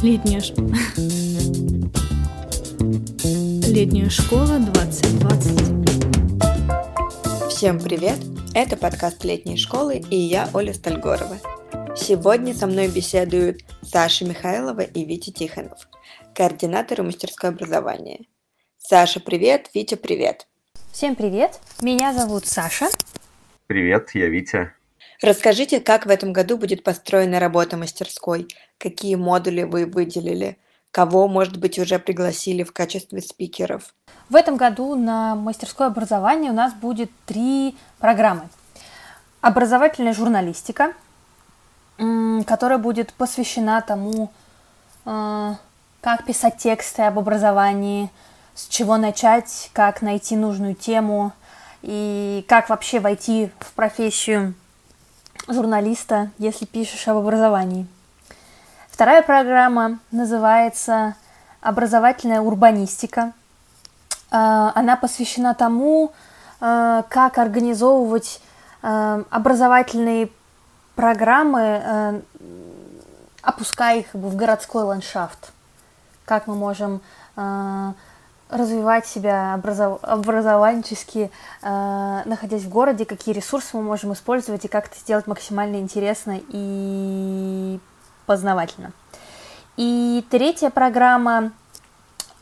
Летняя, ш... Летняя школа 2020. Всем привет! Это подкаст летней школы и я, Оля Стальгорова. Сегодня со мной беседуют Саша Михайлова и Витя Тихонов, координаторы мастерского образования. Саша, привет! Витя, привет! Всем привет! Меня зовут Саша. Привет, я Витя. Расскажите, как в этом году будет построена работа мастерской, какие модули вы выделили, кого, может быть, уже пригласили в качестве спикеров. В этом году на мастерское образование у нас будет три программы. Образовательная журналистика, которая будет посвящена тому, э, как писать тексты об образовании, с чего начать, как найти нужную тему и как вообще войти в профессию журналиста, если пишешь об образовании. Вторая программа называется «Образовательная урбанистика». А, она посвящена тому, а, как организовывать а, образовательные программы, опуская их в городской ландшафт. Как мы можем развивать себя образов... образованчески, э, находясь в городе, какие ресурсы мы можем использовать и как это сделать максимально интересно и познавательно. И третья программа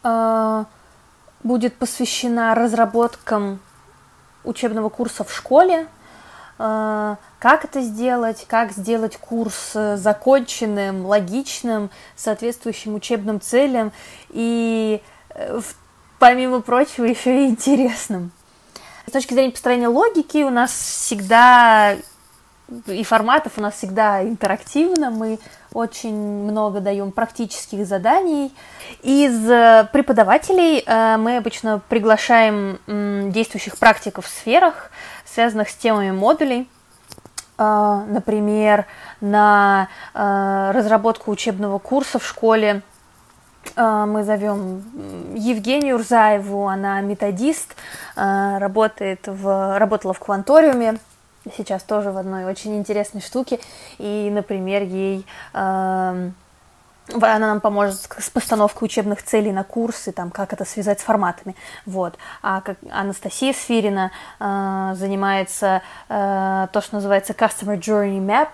э, будет посвящена разработкам учебного курса в школе, э, как это сделать, как сделать курс законченным, логичным, соответствующим учебным целям и э, в помимо прочего, еще и интересным. С точки зрения построения логики у нас всегда и форматов у нас всегда интерактивно, мы очень много даем практических заданий. Из э, преподавателей э, мы обычно приглашаем действующих практиков в сферах, связанных с темами модулей. Э, например, на разработку учебного курса в школе мы зовем Евгению Урзаеву, она методист, а, работает в, работала в кванториуме, сейчас тоже в одной очень интересной штуке, и, например, ей а, она нам поможет с постановкой учебных целей на курсы, там, как это связать с форматами. Вот. А как Анастасия Сфирина э, занимается э, то, что называется Customer Journey Map,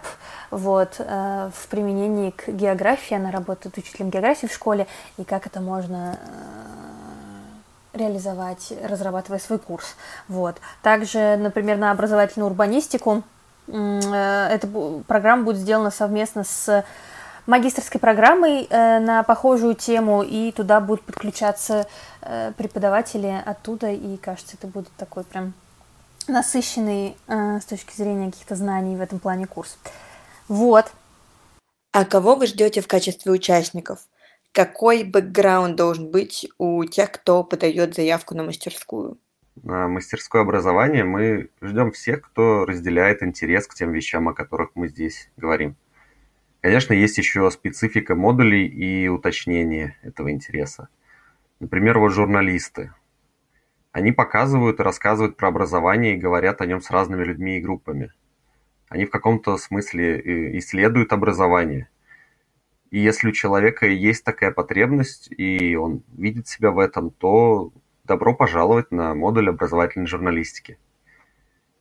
вот, э, в применении к географии. Она работает учителем географии в школе, и как это можно э, реализовать, разрабатывая свой курс. Вот. Также, например, на образовательную урбанистику э, эта программа будет сделана совместно с магистрской программой э, на похожую тему, и туда будут подключаться э, преподаватели оттуда, и кажется, это будет такой прям насыщенный э, с точки зрения каких-то знаний в этом плане курс. Вот. А кого вы ждете в качестве участников? Какой бэкграунд должен быть у тех, кто подает заявку на мастерскую? На мастерское образование мы ждем всех, кто разделяет интерес к тем вещам, о которых мы здесь говорим. Конечно, есть еще специфика модулей и уточнение этого интереса. Например, вот журналисты. Они показывают и рассказывают про образование и говорят о нем с разными людьми и группами. Они в каком-то смысле э, исследуют образование. И если у человека есть такая потребность, и он видит себя в этом, то добро пожаловать на модуль образовательной журналистики.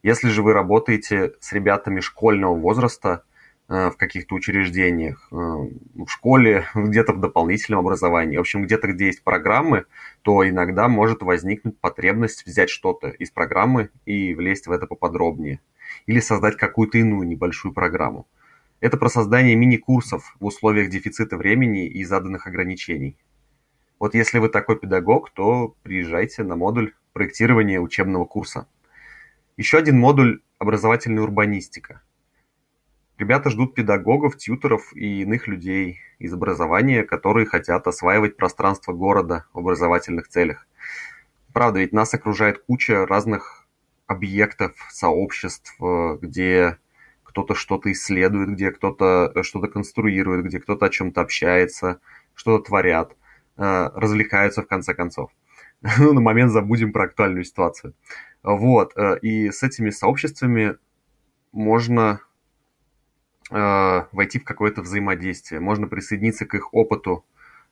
Если же вы работаете с ребятами школьного возраста – в каких-то учреждениях, э, в школе, где-то в дополнительном образовании. В общем, где-то, где есть программы, то иногда может возникнуть потребность взять что-то из программы и влезть в это поподробнее. Или создать какую-то иную небольшую программу. Это про создание мини-курсов в условиях дефицита времени и заданных ограничений. Вот если вы такой педагог, то приезжайте на модуль проектирования учебного курса. Еще один модуль – образовательная урбанистика – Ребята ждут педагогов, тьюторов и иных людей из образования, которые хотят осваивать пространство города в образовательных целях. Правда, ведь нас окружает куча разных объектов, сообществ, э, где кто-то что-то исследует, где кто-то э, что-то конструирует, где кто-то о чем-то общается, что-то творят, э, развлекаются в конце концов. Ну, на момент забудем про актуальную ситуацию. Вот, и с этими сообществами можно э, войти в какое-то взаимодействие, можно присоединиться к их опыту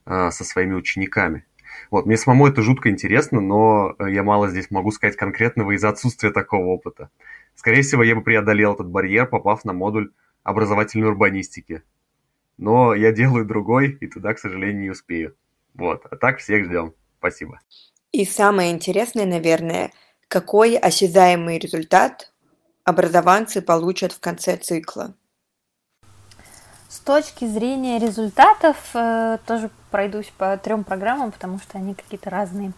э, со своими учениками. Вот, мне самому это жутко интересно, но э, я мало здесь могу сказать конкретного из-за отсутствия такого опыта. Скорее всего, я бы преодолел этот барьер, попав на модуль образовательной урбанистики. Но я делаю другой, и туда, к сожалению, не успею. Вот, а так всех ждем. Спасибо. И самое интересное, наверное, какой осязаемый результат образованцы получат в конце цикла. С точки зрения результатов э, тоже пройдусь по трем программам, потому что они какие-то разные.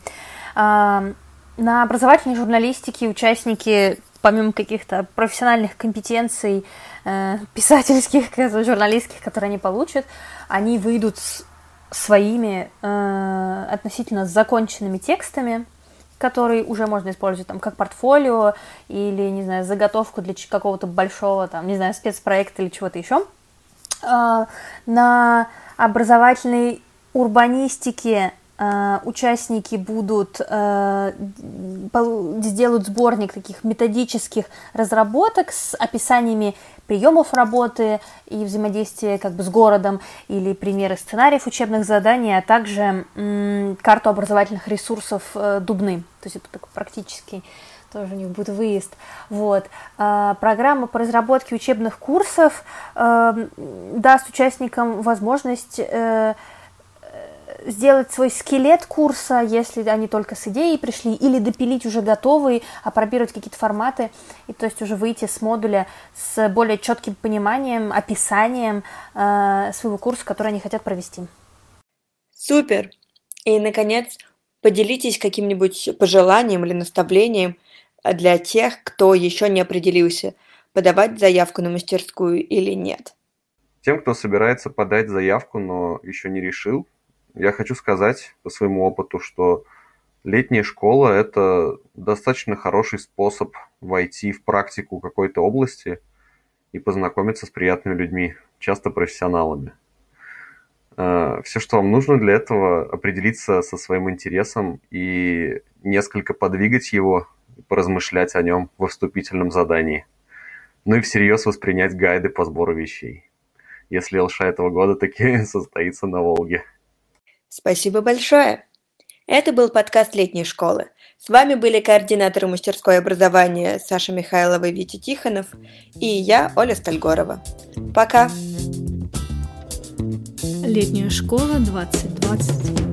Э, на образовательной журналистике участники, помимо каких-то профессиональных компетенций э, писательских, журналистских, которые они получат, они выйдут с своими э, относительно законченными текстами, которые уже можно использовать там как портфолио или, не знаю, заготовку для какого-то большого, там, не знаю, спецпроекта или чего-то еще. Э, на образовательной урбанистике э, участники будут э, сделают сборник таких методических разработок с описаниями приемов работы и взаимодействия как бы с городом или примеры сценариев учебных заданий, а также карту образовательных ресурсов Дубны. То есть это такой практический тоже у них будет выезд. Вот. А, программа по разработке учебных курсов э, даст участникам возможность э, сделать свой скелет курса, если они только с идеей пришли, или допилить уже готовый, опробировать какие-то форматы, и то есть уже выйти с модуля с более четким пониманием, описанием э, своего курса, который они хотят провести. Супер! И, наконец, поделитесь каким-нибудь пожеланием или наставлением для тех, кто еще не определился, подавать заявку на мастерскую или нет. Тем, кто собирается подать заявку, но еще не решил, я хочу сказать по своему опыту, что летняя школа – это достаточно хороший способ войти в практику какой-то области и познакомиться с приятными людьми, часто профессионалами. Э, Все, что вам нужно для этого, определиться со своим интересом и несколько подвигать его, поразмышлять о нем во вступительном задании. Ну и всерьез воспринять гайды по сбору вещей. Если ЛШ этого года таки состоится на Волге. Спасибо большое! Это был подкаст летней школы. С вами были координаторы мастерской образования Саша Михайлова и Витя Тихонов и я, Оля Стальгорова. Пока! Летняя школа 2020.